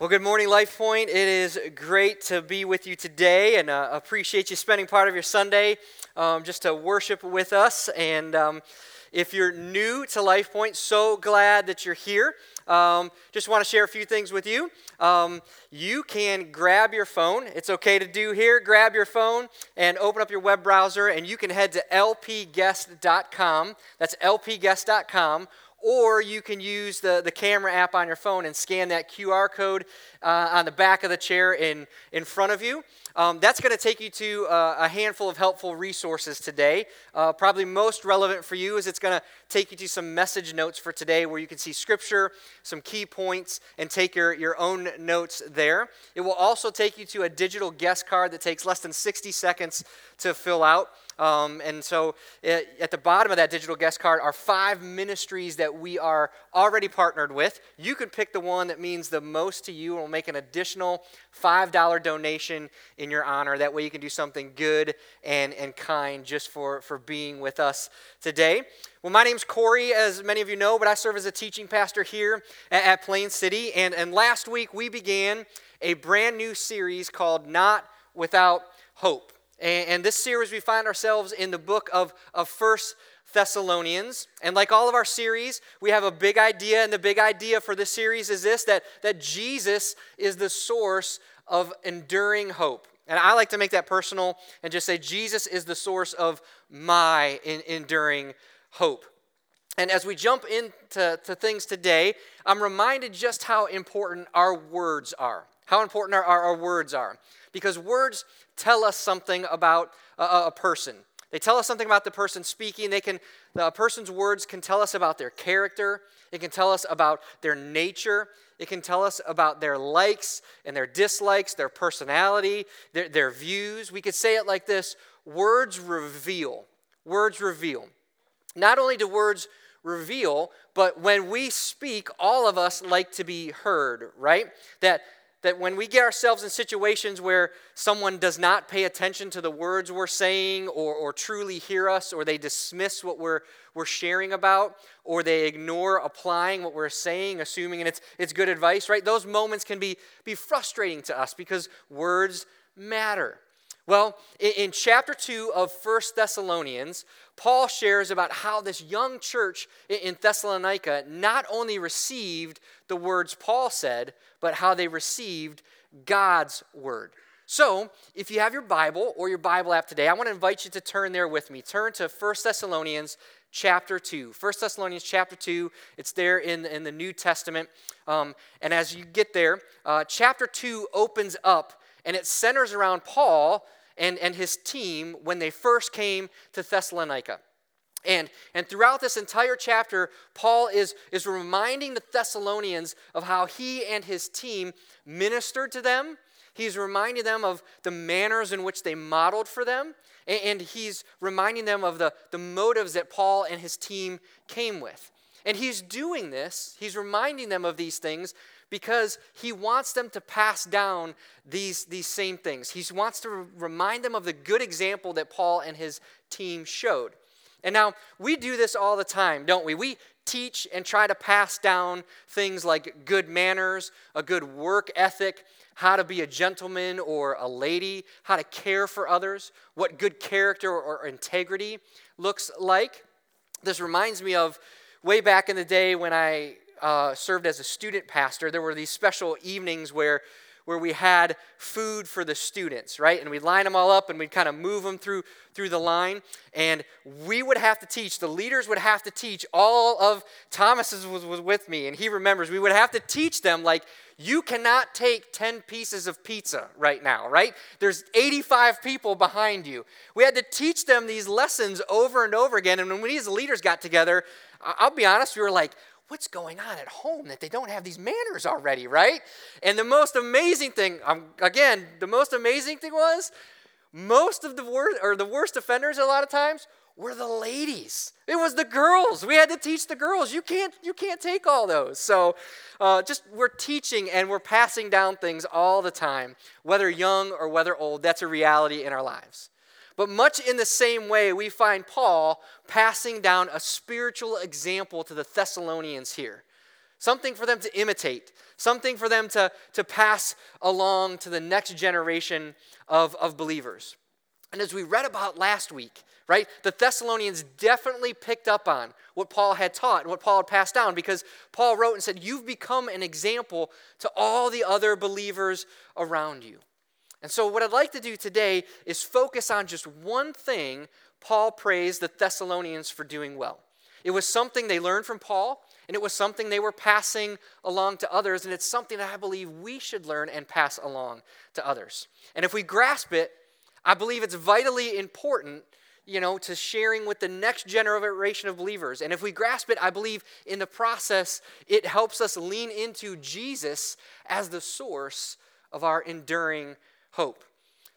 Well, good morning, Life Point. It is great to be with you today and uh, appreciate you spending part of your Sunday um, just to worship with us. And um, if you're new to Life Point, so glad that you're here. Um, just want to share a few things with you. Um, you can grab your phone. It's okay to do here. Grab your phone and open up your web browser, and you can head to lpguest.com. That's lpguest.com or you can use the, the camera app on your phone and scan that QR code uh, on the back of the chair in, in front of you. Um, that's going to take you to uh, a handful of helpful resources today. Uh, probably most relevant for you is it's going to take you to some message notes for today where you can see scripture, some key points, and take your, your own notes there. It will also take you to a digital guest card that takes less than 60 seconds to fill out. Um, and so it, at the bottom of that digital guest card are five ministries that we are already partnered with. You can pick the one that means the most to you and we'll make an additional $5 donation in your honor. That way you can do something good and, and kind just for, for being with us today. Well, my name's Corey, as many of you know, but I serve as a teaching pastor here at, at Plain City. And, and last week we began a brand new series called Not Without Hope. And, and this series, we find ourselves in the book of, of First Thessalonians. And like all of our series, we have a big idea. And the big idea for this series is this that, that Jesus is the source of enduring hope. And I like to make that personal and just say, Jesus is the source of my in, enduring hope. And as we jump into to things today, I'm reminded just how important our words are. How important our, our, our words are. Because words tell us something about a, a person. They tell us something about the person speaking. They can, the person's words can tell us about their character. It can tell us about their nature. It can tell us about their likes and their dislikes, their personality, their, their views. We could say it like this words reveal. Words reveal. Not only do words reveal, but when we speak, all of us like to be heard, right? That that when we get ourselves in situations where someone does not pay attention to the words we're saying or, or truly hear us or they dismiss what we're, we're sharing about or they ignore applying what we're saying assuming and it's, it's good advice right? Those moments can be, be frustrating to us because words matter. Well, in chapter 2 of First Thessalonians, Paul shares about how this young church in Thessalonica not only received the words Paul said, but how they received God's word. So, if you have your Bible or your Bible app today, I want to invite you to turn there with me. Turn to 1 Thessalonians chapter 2. 1 Thessalonians chapter 2, it's there in, in the New Testament. Um, and as you get there, uh, chapter 2 opens up and it centers around Paul and, and his team when they first came to Thessalonica. And, and throughout this entire chapter, Paul is, is reminding the Thessalonians of how he and his team ministered to them. He's reminding them of the manners in which they modeled for them. And, and he's reminding them of the, the motives that Paul and his team came with. And he's doing this, he's reminding them of these things because he wants them to pass down these, these same things. He wants to remind them of the good example that Paul and his team showed. And now, we do this all the time, don't we? We teach and try to pass down things like good manners, a good work ethic, how to be a gentleman or a lady, how to care for others, what good character or integrity looks like. This reminds me of way back in the day when I uh, served as a student pastor, there were these special evenings where where we had food for the students, right? And we'd line them all up and we'd kind of move them through through the line. And we would have to teach, the leaders would have to teach all of Thomas was, was with me, and he remembers, we would have to teach them like you cannot take 10 pieces of pizza right now, right? There's 85 people behind you. We had to teach them these lessons over and over again. And when we as leaders got together, I'll be honest, we were like, what's going on at home that they don't have these manners already, right? And the most amazing thing, um, again, the most amazing thing was most of the worst or the worst offenders a lot of times were the ladies. It was the girls. We had to teach the girls. You can't you can't take all those. So uh, just we're teaching and we're passing down things all the time, whether young or whether old. That's a reality in our lives. But much in the same way, we find Paul passing down a spiritual example to the Thessalonians here. something for them to imitate, something for them to, to pass along to the next generation of, of believers. And as we read about last week, right, the Thessalonians definitely picked up on what Paul had taught and what Paul had passed down because Paul wrote and said, You've become an example to all the other believers around you. And so, what I'd like to do today is focus on just one thing Paul praised the Thessalonians for doing well. It was something they learned from Paul, and it was something they were passing along to others, and it's something that I believe we should learn and pass along to others. And if we grasp it, I believe it's vitally important, you know, to sharing with the next generation of believers. And if we grasp it, I believe in the process, it helps us lean into Jesus as the source of our enduring hope.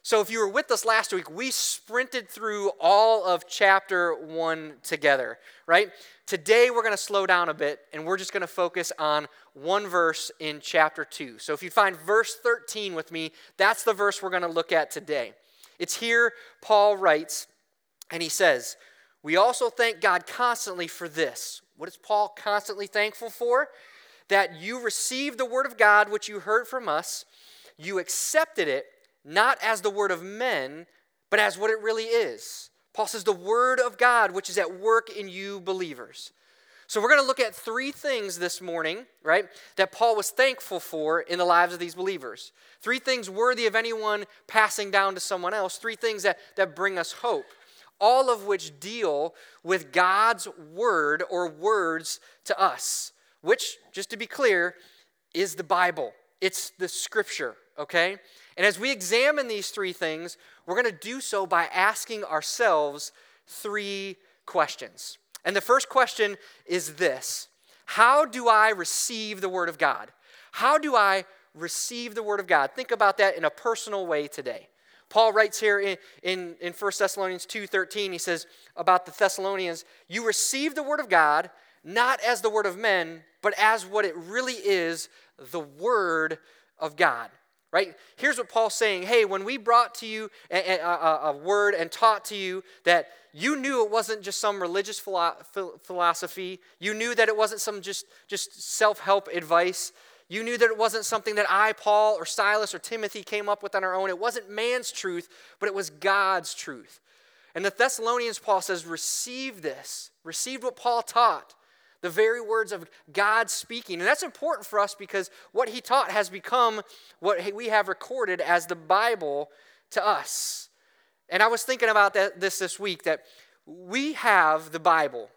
So, if you were with us last week, we sprinted through all of chapter one together, right? Today, we're going to slow down a bit and we're just going to focus on one verse in chapter two. So, if you find verse 13 with me, that's the verse we're going to look at today. It's here Paul writes, and he says, We also thank God constantly for this. What is Paul constantly thankful for? That you received the word of God which you heard from us, you accepted it not as the word of men, but as what it really is. Paul says, the word of God, which is at work in you believers. So we're going to look at three things this morning, right, that Paul was thankful for in the lives of these believers. Three things worthy of anyone passing down to someone else. Three things that, that bring us hope. All of which deal with God's word or words to us, which, just to be clear, is the Bible. It's the scripture, okay? And as we examine these three things, we're going to do so by asking ourselves three questions. And the first question is this How do I receive the Word of God? How do I receive the Word of God? Think about that in a personal way today. Paul writes here in, in, in 1 Thessalonians 2.13, he says about the Thessalonians, you receive the Word of God not as the Word of men, but as what it really is, the Word of God right? Here's what Paul's saying Hey, when we brought to you a, a, a, word and taught to you that you knew it wasn't just some religious philosophy, you knew that it wasn't some just, just self help advice. You knew that it wasn't something that I, Paul, or Silas, or Timothy came up with on our own. It wasn't man's truth, but it was God's truth. And the Thessalonians, Paul says, receive this. Receive what Paul taught the very words of God speaking. And that's important for us because what he taught has become what we have recorded as the Bible to us. And I was thinking about that, this this week that we have the Bible,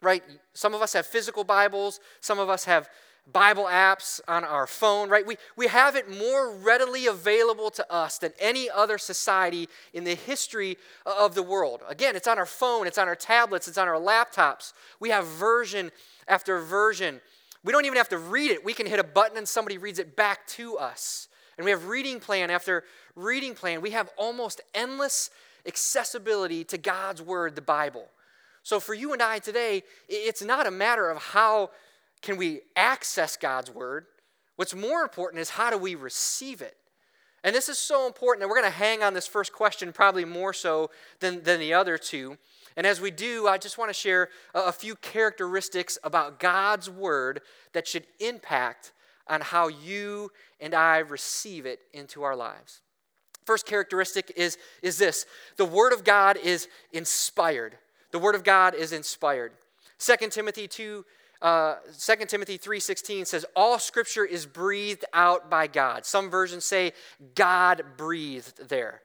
right? Some of us have physical Bibles, some of us have Bible apps on our phone, right? We, we have it more readily available to us than any other society in the history of the world. Again, it's on our phone, it's on our tablets, it's on our laptops. We have version after version. We don't even have to read it. We can hit a button and somebody reads it back to us. And we have reading plan after reading plan. We have almost endless accessibility to God's Word, the Bible. So for you and I today, it's not a matter of how can we access God's word? What's more important is how do we receive it? And this is so important, and we're going to hang on this first question probably more so than, than the other two. And as we do, I just want to share a, a few characteristics about God's word that should impact on how you and I receive it into our lives. First characteristic is, is this the word of God is inspired. The word of God is inspired. 2 Timothy 2 uh, 2 Timothy 3.16 says, all scripture is breathed out by God. Some versions say God breathed there.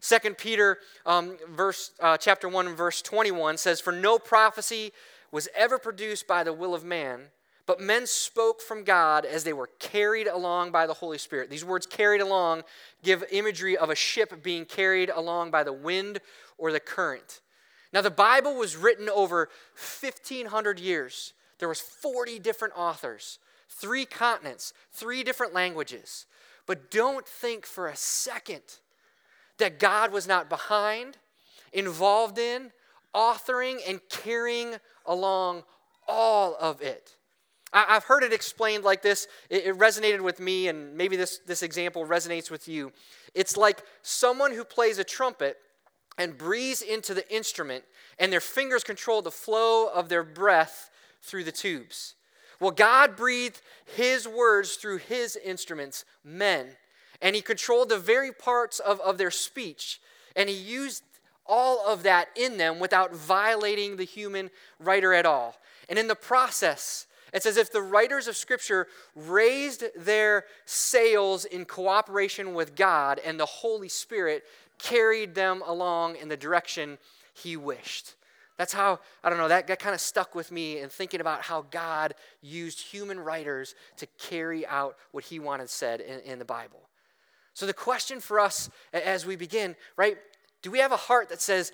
2 Peter um, verse, uh, chapter 1 verse 21 says, For no prophecy was ever produced by the will of man, but men spoke from God as they were carried along by the Holy Spirit. These words carried along give imagery of a ship being carried along by the wind or the current. Now the Bible was written over 1500 years. There was 40 different authors, three continents, three different languages. But don't think for a second that God was not behind, involved in, authoring, and carrying along all of it. I've heard it explained like this. It resonated with me, and maybe this, this example resonates with you. It's like someone who plays a trumpet and breathes into the instrument, and their fingers control the flow of their breath through the tubes. Well, God breathed his words through his instruments, men, and he controlled the very parts of, of their speech, and he used all of that in them without violating the human writer at all. And in the process, it's as if the writers of Scripture raised their sails in cooperation with God, and the Holy Spirit carried them along in the direction He wished. That's how, I don't know, that, that kind of stuck with me in thinking about how God used human writers to carry out what He wanted said in, in the Bible. So, the question for us as we begin, right, do we have a heart that says,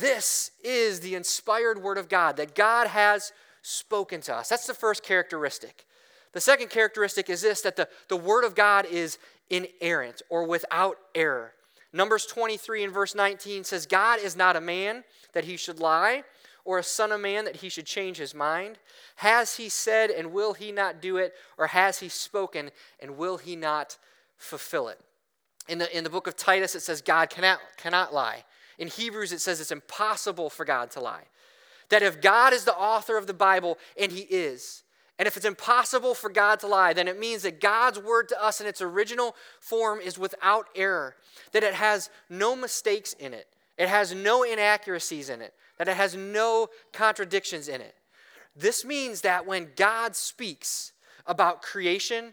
This is the inspired word of God, that God has spoken to us? That's the first characteristic. The second characteristic is this that the, the word of God is inerrant or without error. Numbers 23 and verse 19 says, God is not a man that he should lie, or a son of man that he should change his mind. Has he said, and will he not do it? Or has he spoken, and will he not fulfill it? In the, in the book of Titus, it says God cannot, cannot lie. In Hebrews, it says it's impossible for God to lie. That if God is the author of the Bible, and He is, and if it's impossible for God to lie, then it means that God's word to us in its original form is without error, that it has no mistakes in it, it has no inaccuracies in it, that it has no contradictions in it. This means that when God speaks about creation,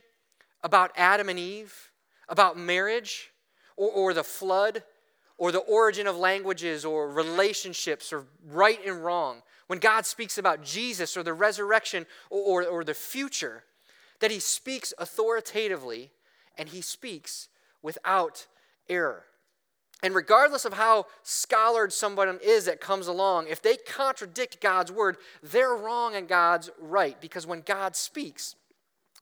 about Adam and Eve, about marriage or, or the flood or the origin of languages or relationships or right and wrong, when God speaks about Jesus or the resurrection or, or, or the future, that he speaks authoritatively and he speaks without error. And regardless of how scholared someone is that comes along, if they contradict God's word, they're wrong and God's right. Because when God speaks,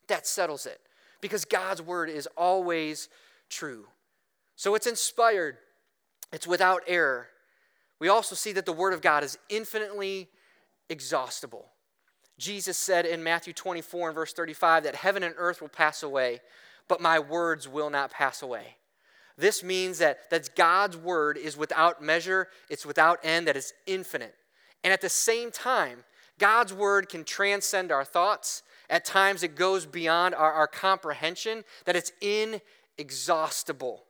that settles it because God's word is always true. So it's inspired, it's without error. We also see that the word of God is infinitely exhaustible. Jesus said in Matthew 24 and verse 35 that heaven and earth will pass away, but my words will not pass away. This means that, that God's word is without measure, it's without end, that it's infinite. And at the same time, God's word can transcend our thoughts, at times it goes beyond our, our comprehension, that it's inexhaustible.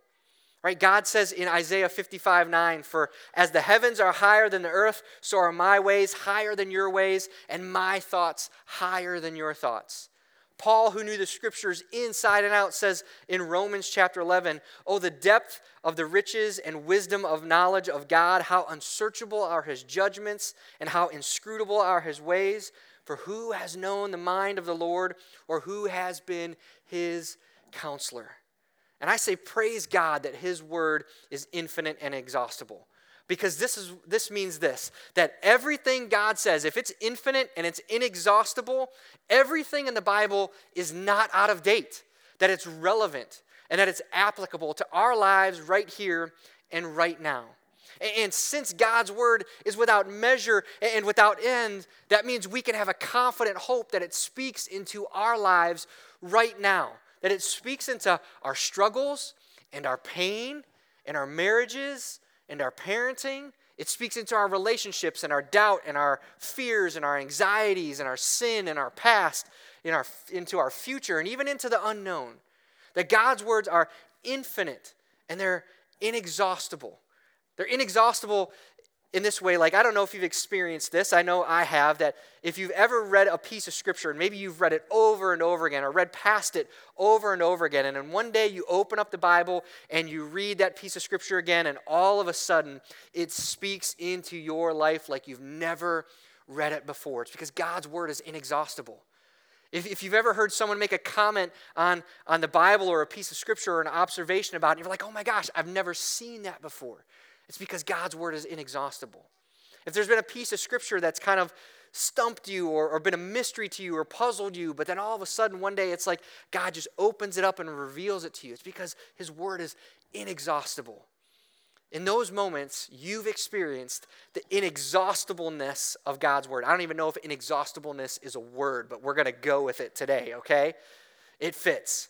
Right? God says in Isaiah 55 9, For as the heavens are higher than the earth, so are my ways higher than your ways, and my thoughts higher than your thoughts. Paul, who knew the scriptures inside and out, says in Romans chapter 11, Oh, the depth of the riches and wisdom of knowledge of God, how unsearchable are his judgments, and how inscrutable are his ways. For who has known the mind of the Lord, or who has been his counselor? And I say, praise God that his word is infinite and exhaustible. Because this, is, this means this that everything God says, if it's infinite and it's inexhaustible, everything in the Bible is not out of date, that it's relevant and that it's applicable to our lives right here and right now. And since God's word is without measure and without end, that means we can have a confident hope that it speaks into our lives right now, that it speaks into our struggles and our pain and our marriages and our parenting. It speaks into our relationships and our doubt and our fears and our anxieties and our sin and our past, in our, into our future and even into the unknown. That God's words are infinite and they're inexhaustible. They're inexhaustible in this way. Like, I don't know if you've experienced this. I know I have. That if you've ever read a piece of scripture, and maybe you've read it over and over again, or read past it over and over again, and then one day you open up the Bible and you read that piece of scripture again, and all of a sudden it speaks into your life like you've never read it before. It's because God's word is inexhaustible. If, if you've ever heard someone make a comment on, on the Bible or a piece of scripture or an observation about it, you're like, oh my gosh, I've never seen that before. It's because God's word is inexhaustible. If there's been a piece of scripture that's kind of stumped you or, or been a mystery to you or puzzled you, but then all of a sudden one day it's like God just opens it up and reveals it to you, it's because His word is inexhaustible. In those moments, you've experienced the inexhaustibleness of God's word. I don't even know if inexhaustibleness is a word, but we're going to go with it today, okay? It fits.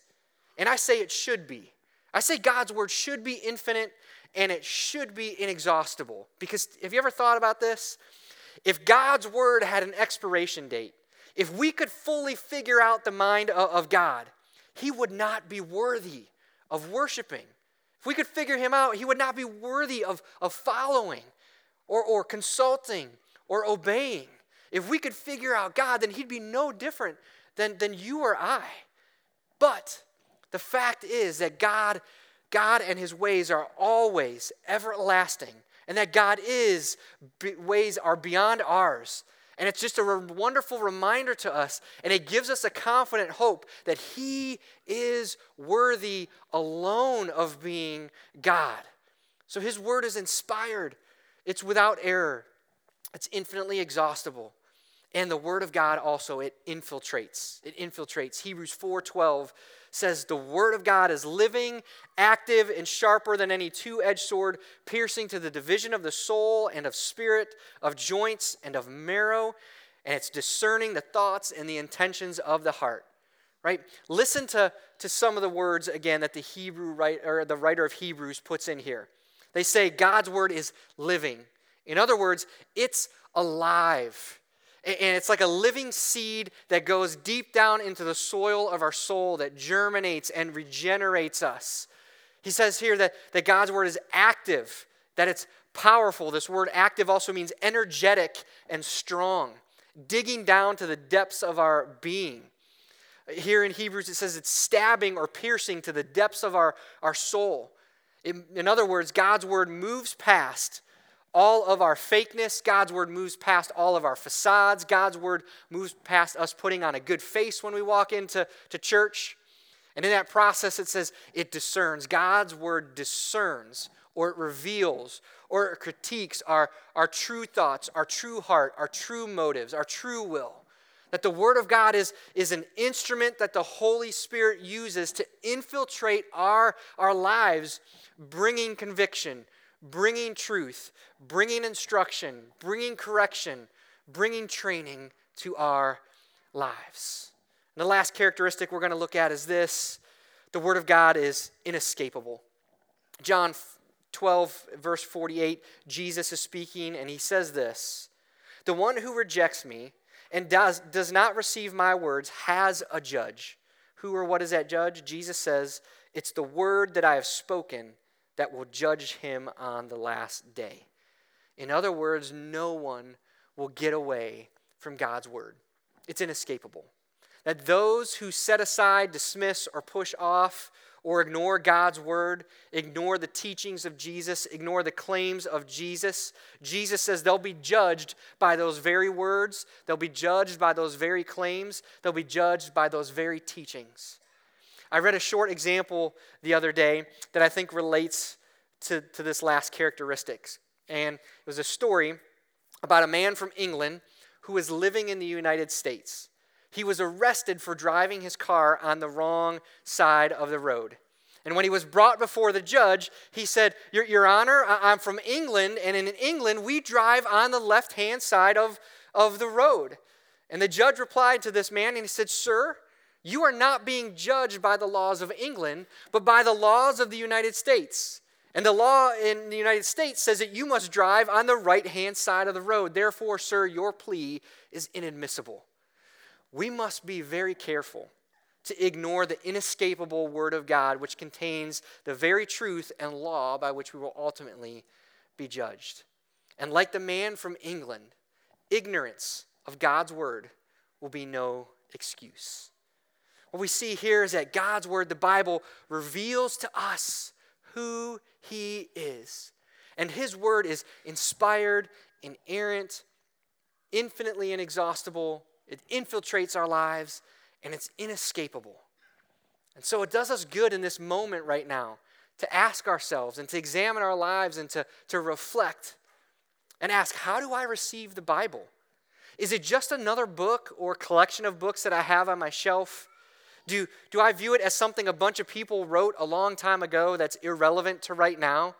And I say it should be. I say God's word should be infinite and it should be inexhaustible. Because have you ever thought about this? If God's word had an expiration date, if we could fully figure out the mind of God, he would not be worthy of worshiping. If we could figure him out, he would not be worthy of, of following or, or consulting or obeying. If we could figure out God, then he'd be no different than, than you or I. But the fact is that God, God and his ways are always everlasting, and that God is ways are beyond ours. And it's just a re- wonderful reminder to us, and it gives us a confident hope that He is worthy alone of being God. So His word is inspired, it's without error, it's infinitely exhaustible. And the word of God also it infiltrates. It infiltrates. Hebrews 4:12 says the word of God is living, active and sharper than any two-edged sword, piercing to the division of the soul and of spirit, of joints and of marrow, and it's discerning the thoughts and the intentions of the heart. Right? Listen to, to some of the words again that the Hebrew or the writer of Hebrews puts in here. They say God's word is living. In other words, it's alive. And it's like a living seed that goes deep down into the soil of our soul that germinates and regenerates us. He says here that, that God's word is active, that it's powerful. This word active also means energetic and strong, digging down to the depths of our being. Here in Hebrews, it says it's stabbing or piercing to the depths of our, our soul. In, in other words, God's word moves past all of our fakeness. God's word moves past all of our facades. God's word moves past us putting on a good face when we walk into to church. And in that process, it says it discerns. God's word discerns, or it reveals, or it critiques our, our true thoughts, our true heart, our true motives, our true will. That the Word of God is, is an instrument that the Holy Spirit uses to infiltrate our, our lives, bringing conviction, bringing truth, bringing instruction, bringing correction, bringing training to our lives. And the last characteristic we're going to look at is this the Word of God is inescapable. John 12, verse 48, Jesus is speaking, and he says this The one who rejects me and does, does not receive my words has a judge. Who or what is that judge? Jesus says, It's the word that I have spoken that will judge him on the last day. In other words, no one will get away from God's word. It's inescapable. That those who set aside, dismiss, or push off or ignore God's word, ignore the teachings of Jesus, ignore the claims of Jesus, Jesus says they'll be judged by those very words, they'll be judged by those very claims, they'll be judged by those very teachings. I read a short example the other day that I think relates to, to this last characteristics. And it was a story about a man from England who was living in the United States. He was arrested for driving his car on the wrong side of the road. And when he was brought before the judge, he said, Your, Your Honor, I'm from England, and in England, we drive on the left hand side of, of the road. And the judge replied to this man, and he said, Sir, you are not being judged by the laws of England, but by the laws of the United States. And the law in the United States says that you must drive on the right hand side of the road. Therefore, sir, your plea is inadmissible. We must be very careful to ignore the inescapable Word of God, which contains the very truth and law by which we will ultimately be judged. And like the man from England, ignorance of God's Word will be no excuse. What we see here is that God's word, the Bible, reveals to us who he is. And his word is inspired, inerrant, infinitely inexhaustible. It infiltrates our lives, and it's inescapable. And so it does us good in this moment right now to ask ourselves and to examine our lives and to, to reflect and ask, how do I receive the Bible? Is it just another book or collection of books that I have on my shelf? Do, do I view it as something a bunch of people wrote a long time ago that's irrelevant to right now?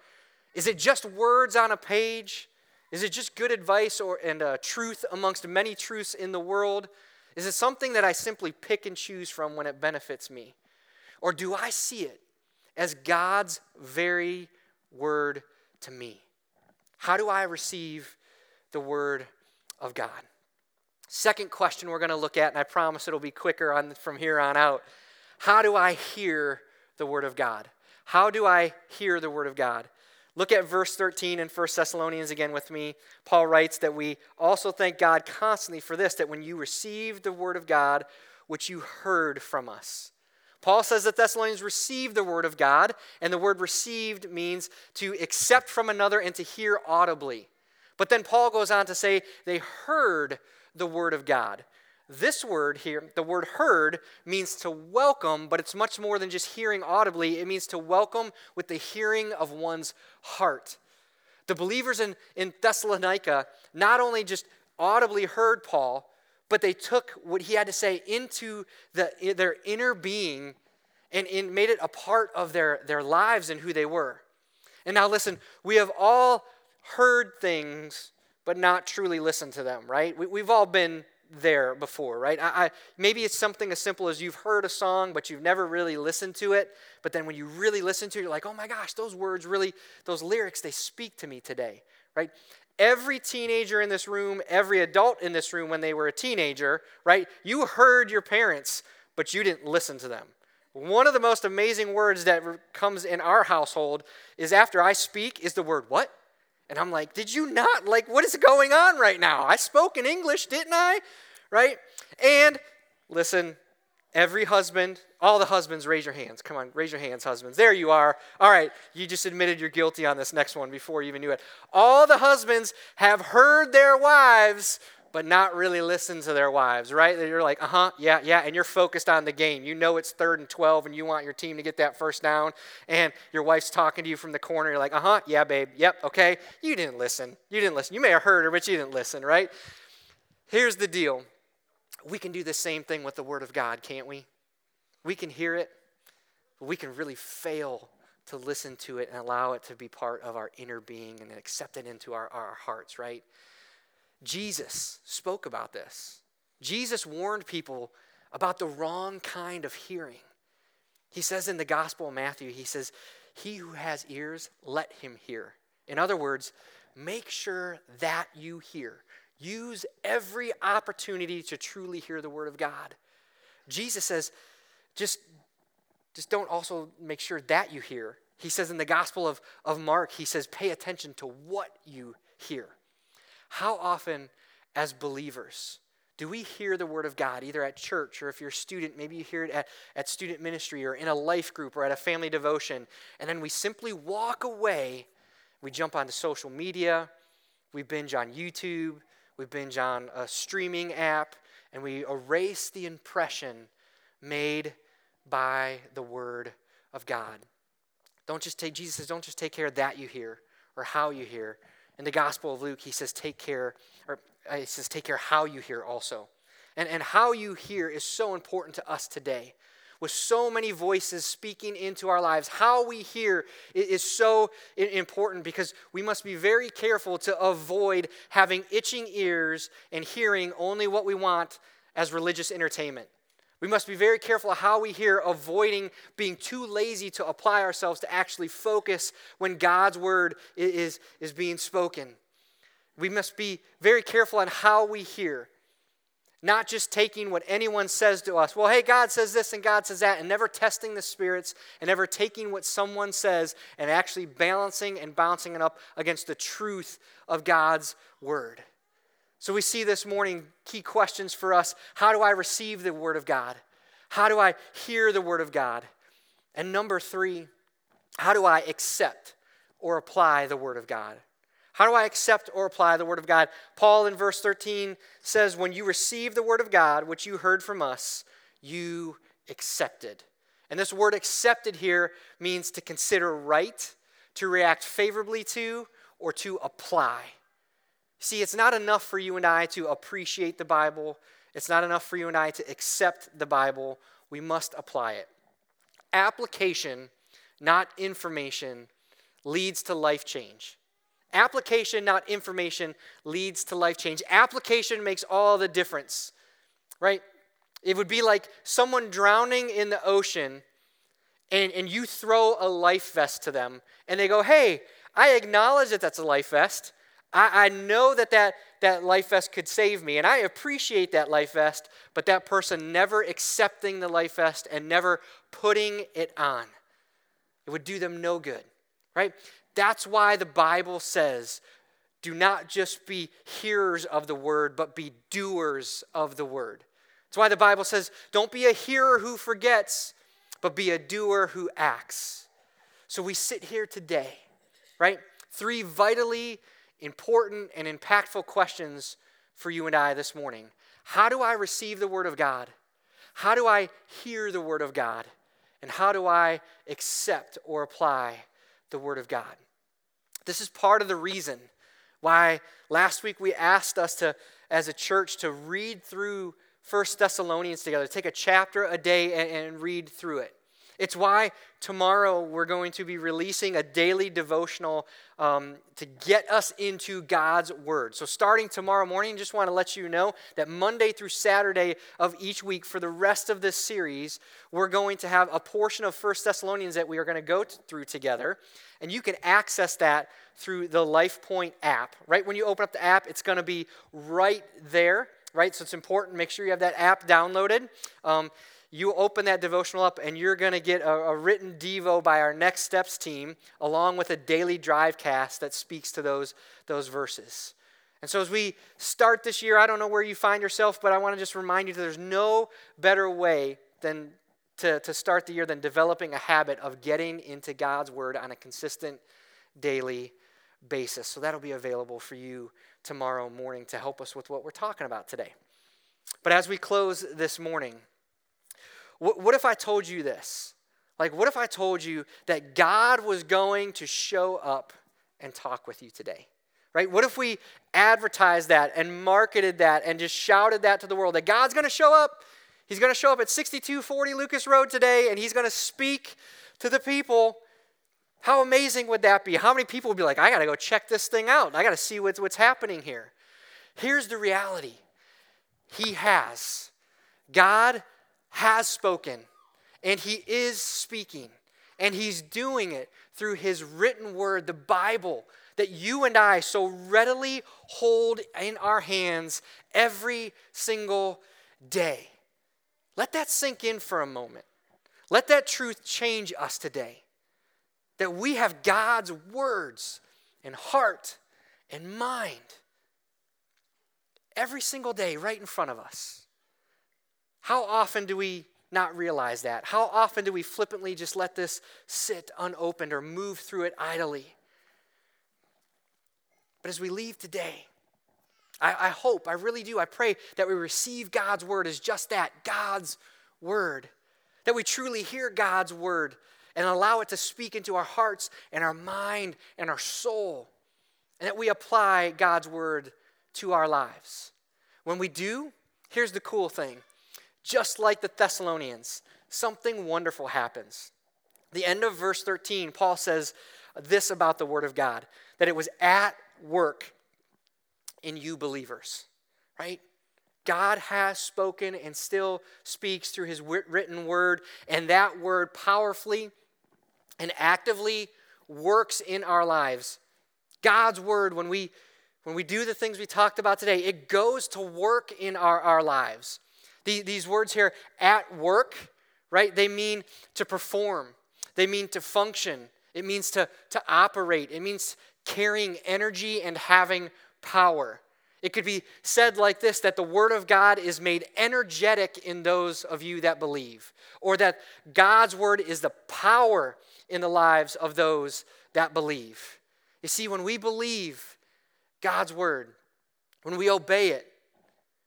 Is it just words on a page? Is it just good advice or, and uh, truth amongst many truths in the world? Is it something that I simply pick and choose from when it benefits me? Or do I see it as God's very word to me? How do I receive the word of God? Second question we're going to look at, and I promise it'll be quicker on, from here on out. How do I hear the Word of God? How do I hear the Word of God? Look at verse 13 in 1 Thessalonians again with me. Paul writes that we also thank God constantly for this, that when you received the Word of God, which you heard from us. Paul says that Thessalonians received the Word of God, and the word received means to accept from another and to hear audibly. But then Paul goes on to say they heard the Word of God. This word here, the word heard, means to welcome, but it's much more than just hearing audibly. It means to welcome with the hearing of one's heart. The believers in, in Thessalonica not only just audibly heard Paul, but they took what he had to say into the, their inner being and, made it a part of their, their lives and who they were. And now, listen, we have all heard things, but not truly listened to them, right? We, we've all been there before, right? I, I, maybe it's something as simple as you've heard a song, but you've never really listened to it. But then when you really listen to it, you're like, oh my gosh, those words really, those lyrics, they speak to me today, right? Every teenager in this room, every adult in this room when they were a teenager, right? You heard your parents, but you didn't listen to them. One of the most amazing words that comes in our household is after I speak is the word what? And I'm like, did you not? Like, what is going on right now? I spoke in English, didn't I? Right? And listen, every husband, all the husbands, raise your hands. Come on, raise your hands, husbands. There you are. All right, you just admitted you're guilty on this next one before you even knew it. All the husbands have heard their wives but not really listen to their wives, right? You're like, uh huh, yeah, yeah, and you're focused on the game. You know it's third and 12 and you want your team to get that first down, and your wife's talking to you from the corner. You're like, uh huh, yeah, babe, yep, okay. You didn't listen. You didn't listen. You may have heard her, but you didn't listen, right? Here's the deal we can do the same thing with the Word of God, can't we? We can hear it, but we can really fail to listen to it and allow it to be part of our inner being and accept it into our, our hearts, right? Jesus spoke about this. Jesus warned people about the wrong kind of hearing. He says in the Gospel of Matthew, he says, He who has ears, let him hear. In other words, make sure that you hear. Use every opportunity to truly hear the Word of God. Jesus says, just, just don't also make sure that you hear. He says in the Gospel of, of Mark, he says, pay attention to what you hear. How often, as believers, do we hear the word of God either at church or if you're a student, maybe you hear it at, at student ministry or in a life group or at a family devotion, and then we simply walk away? We jump onto social media, we binge on YouTube, we binge on a streaming app, and we erase the impression made by the word of God. Don't just take, Jesus says, don't just take care of that you hear or how you hear, in the Gospel of Luke, he says, take care, or uh, he says, take care how you hear also. And, and how you hear is so important to us today. With so many voices speaking into our lives, how we hear is so important because we must be very careful to avoid having itching ears and hearing only what we want as religious entertainment. We must be very careful how we hear, avoiding being too lazy to apply ourselves to actually focus when God's word is, is being spoken. We must be very careful on how we hear, not just taking what anyone says to us. Well, hey, God says this and God says that, and never testing the spirits and never taking what someone says and actually balancing and bouncing it up against the truth of God's word. So we see this morning key questions for us. How do I receive the Word of God? How do I hear the Word of God? And number three, how do I accept or apply the Word of God? How do I accept or apply the Word of God? Paul in verse 13 says, When you receive the Word of God, which you heard from us, you accepted. And this word accepted here means to consider right, to react favorably to, or to apply. See, it's not enough for you and I to appreciate the Bible. It's not enough for you and I to accept the Bible. We must apply it. Application, not information, leads to life change. Application, not information, leads to life change. Application makes all the difference, right? It would be like someone drowning in the ocean and, and you throw a life vest to them and they go, hey, I acknowledge that that's a life vest. I, I know that, that that life vest could save me. And I appreciate that life vest, but that person never accepting the life vest and never putting it on. It would do them no good, right? That's why the Bible says do not just be hearers of the word, but be doers of the word. That's why the Bible says don't be a hearer who forgets, but be a doer who acts. So we sit here today, right? Three vitally important and impactful questions for you and I this morning. How do I receive the Word of God? How do I hear the Word of God? And how do I accept or apply the Word of God? This is part of the reason why last week we asked us to, as a church, to read through First Thessalonians together, take a chapter a day and, and read through it. It's why tomorrow we're going to be releasing a daily devotional um, to get us into God's Word. So, starting tomorrow morning, just want to let you know that Monday through Saturday of each week for the rest of this series, we're going to have a portion of First Thessalonians that we are going to go t- through together. And you can access that through the LifePoint app. Right when you open up the app, it's going to be right there right? So it's important. Make sure you have that app downloaded. Um, you open that devotional up and you're going to get a, a, written devo by our next steps team along with a daily drive cast that speaks to those, those verses. And so as we start this year i don't know where you find yourself but i want to just remind you that there's no better way than to, to start the year than developing a habit of getting into god's word on a consistent daily basis. So that'll be available for you tomorrow morning to help us with what we're talking about today. But as we close this morning what, what if I told you this? Like, what if I told you that God was going to show up and talk with you today? Right? What if we advertised that and marketed that and just shouted that to the world that God's going to show up? He's going to show up at 6240 Lucas Road today and he's going to speak to the people. How amazing would that be? How many people would be like, I got to go check this thing out. I got to see what's, what's happening here. Here's the reality He has. God has spoken, and He is speaking, and He's doing it through His written word, the Bible, that you and I so readily hold in our hands every single day. Let that sink in for a moment. Let that truth change us today. That we have God's words and heart and mind every single day right in front of us. How often do we not realize that? How often do we flippantly just let this sit unopened or move through it idly? But as we leave today, I, I, hope, I really do, I pray that we receive God's word as just that God's word. That we truly hear God's word and allow it to speak into our hearts and our mind and our soul. And that we apply God's word to our lives. When we do, here's the cool thing just like the Thessalonians, something wonderful happens. The end of verse 13, Paul says this about the Word of God that it was at work in you believers, right? God has spoken and still speaks through his written word, and that word powerfully and actively works in our lives. God's word, when we when we do the things we talked about today, it goes to work in our, our lives. The, these words here, at work, right, they mean to perform, they mean to function, it means to, to operate, it means carrying energy and having power. It could be said like this that the Word of God is made energetic in those of you that believe, or that God's Word is the power in the lives of those that believe. You see, when we believe God's Word, when we obey it,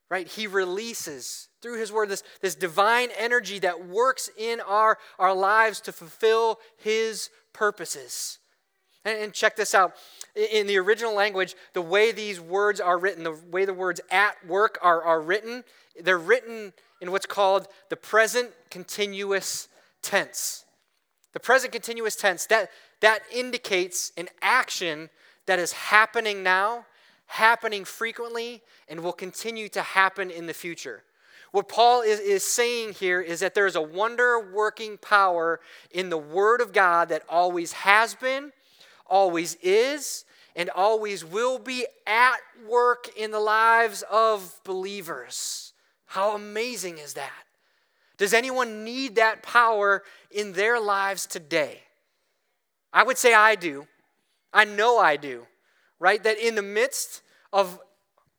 right, He releases through His Word, this, this divine energy that works in our, our lives to fulfill His purposes. And, and check this out. In the original language, the way these words are written, the way the words at work are, are written, they're written in what's called the present continuous tense. The present continuous tense, that, that indicates an action that is happening now, happening frequently, and will continue to happen in the future. What Paul is, is saying here is that there's a wonder working power in the Word of God that always has been, always is, and always will be at work in the lives of believers. How amazing is that? Does anyone need that power in their lives today? I would say I do. I know I do, right? That in the midst of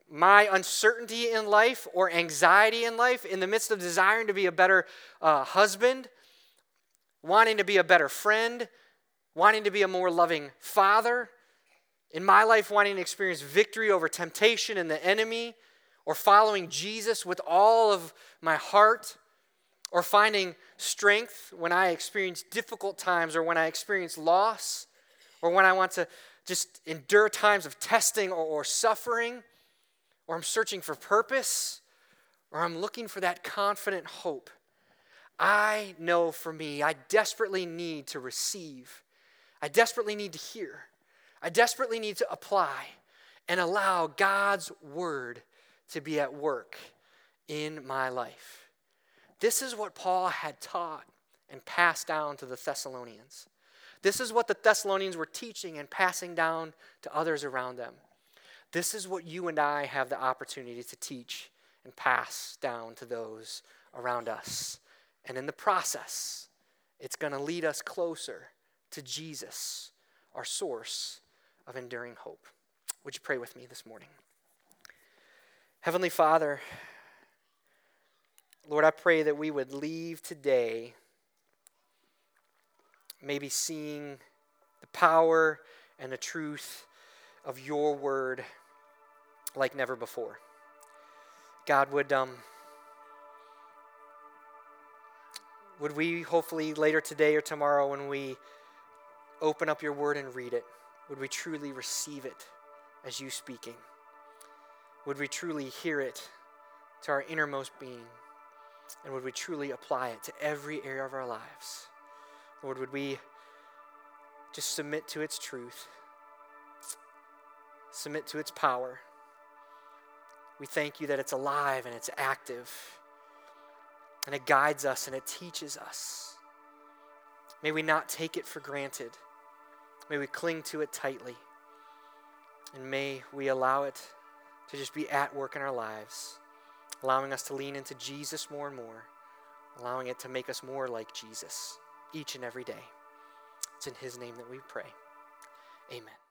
my uncertainty in life or anxiety in life, in the midst of desiring to be a better uh, husband, wanting to be a better friend, wanting to be a more loving father, in my life, wanting to experience victory over temptation and the enemy, or following Jesus with all of my heart, or finding strength when I experience difficult times, or when I experience loss, or when I want to just endure times of testing or, or suffering, or I'm searching for purpose, or I'm looking for that confident hope. I know for me, I desperately need to receive. I desperately need to hear. I desperately need to apply and allow God's word to be at work in my life. This is what Paul had taught and passed down to the Thessalonians. This is what the Thessalonians were teaching and passing down to others around them. This is what you and I have the opportunity to teach and pass down to those around us. And in the process, it's going to lead us closer to Jesus, our source of enduring hope. Would you pray with me this morning? Heavenly Father, Lord, I pray that we would leave today maybe seeing the power and the truth of your word like never before. God, would, um, would we hopefully later today or tomorrow when we open up your word and read it, would we truly receive it as you speaking? Would we truly hear it to our innermost being? And would we truly apply it to every area of our lives? Lord, would we just submit to its truth, submit to its power? We thank you that it's alive and it's active, and it guides us and it teaches us. May we not take it for granted. May we cling to it tightly. And may we allow it to just be at work in our lives, allowing us to lean into Jesus more and more, allowing it to make us more like Jesus each and every day. It's in His name that we pray. Amen.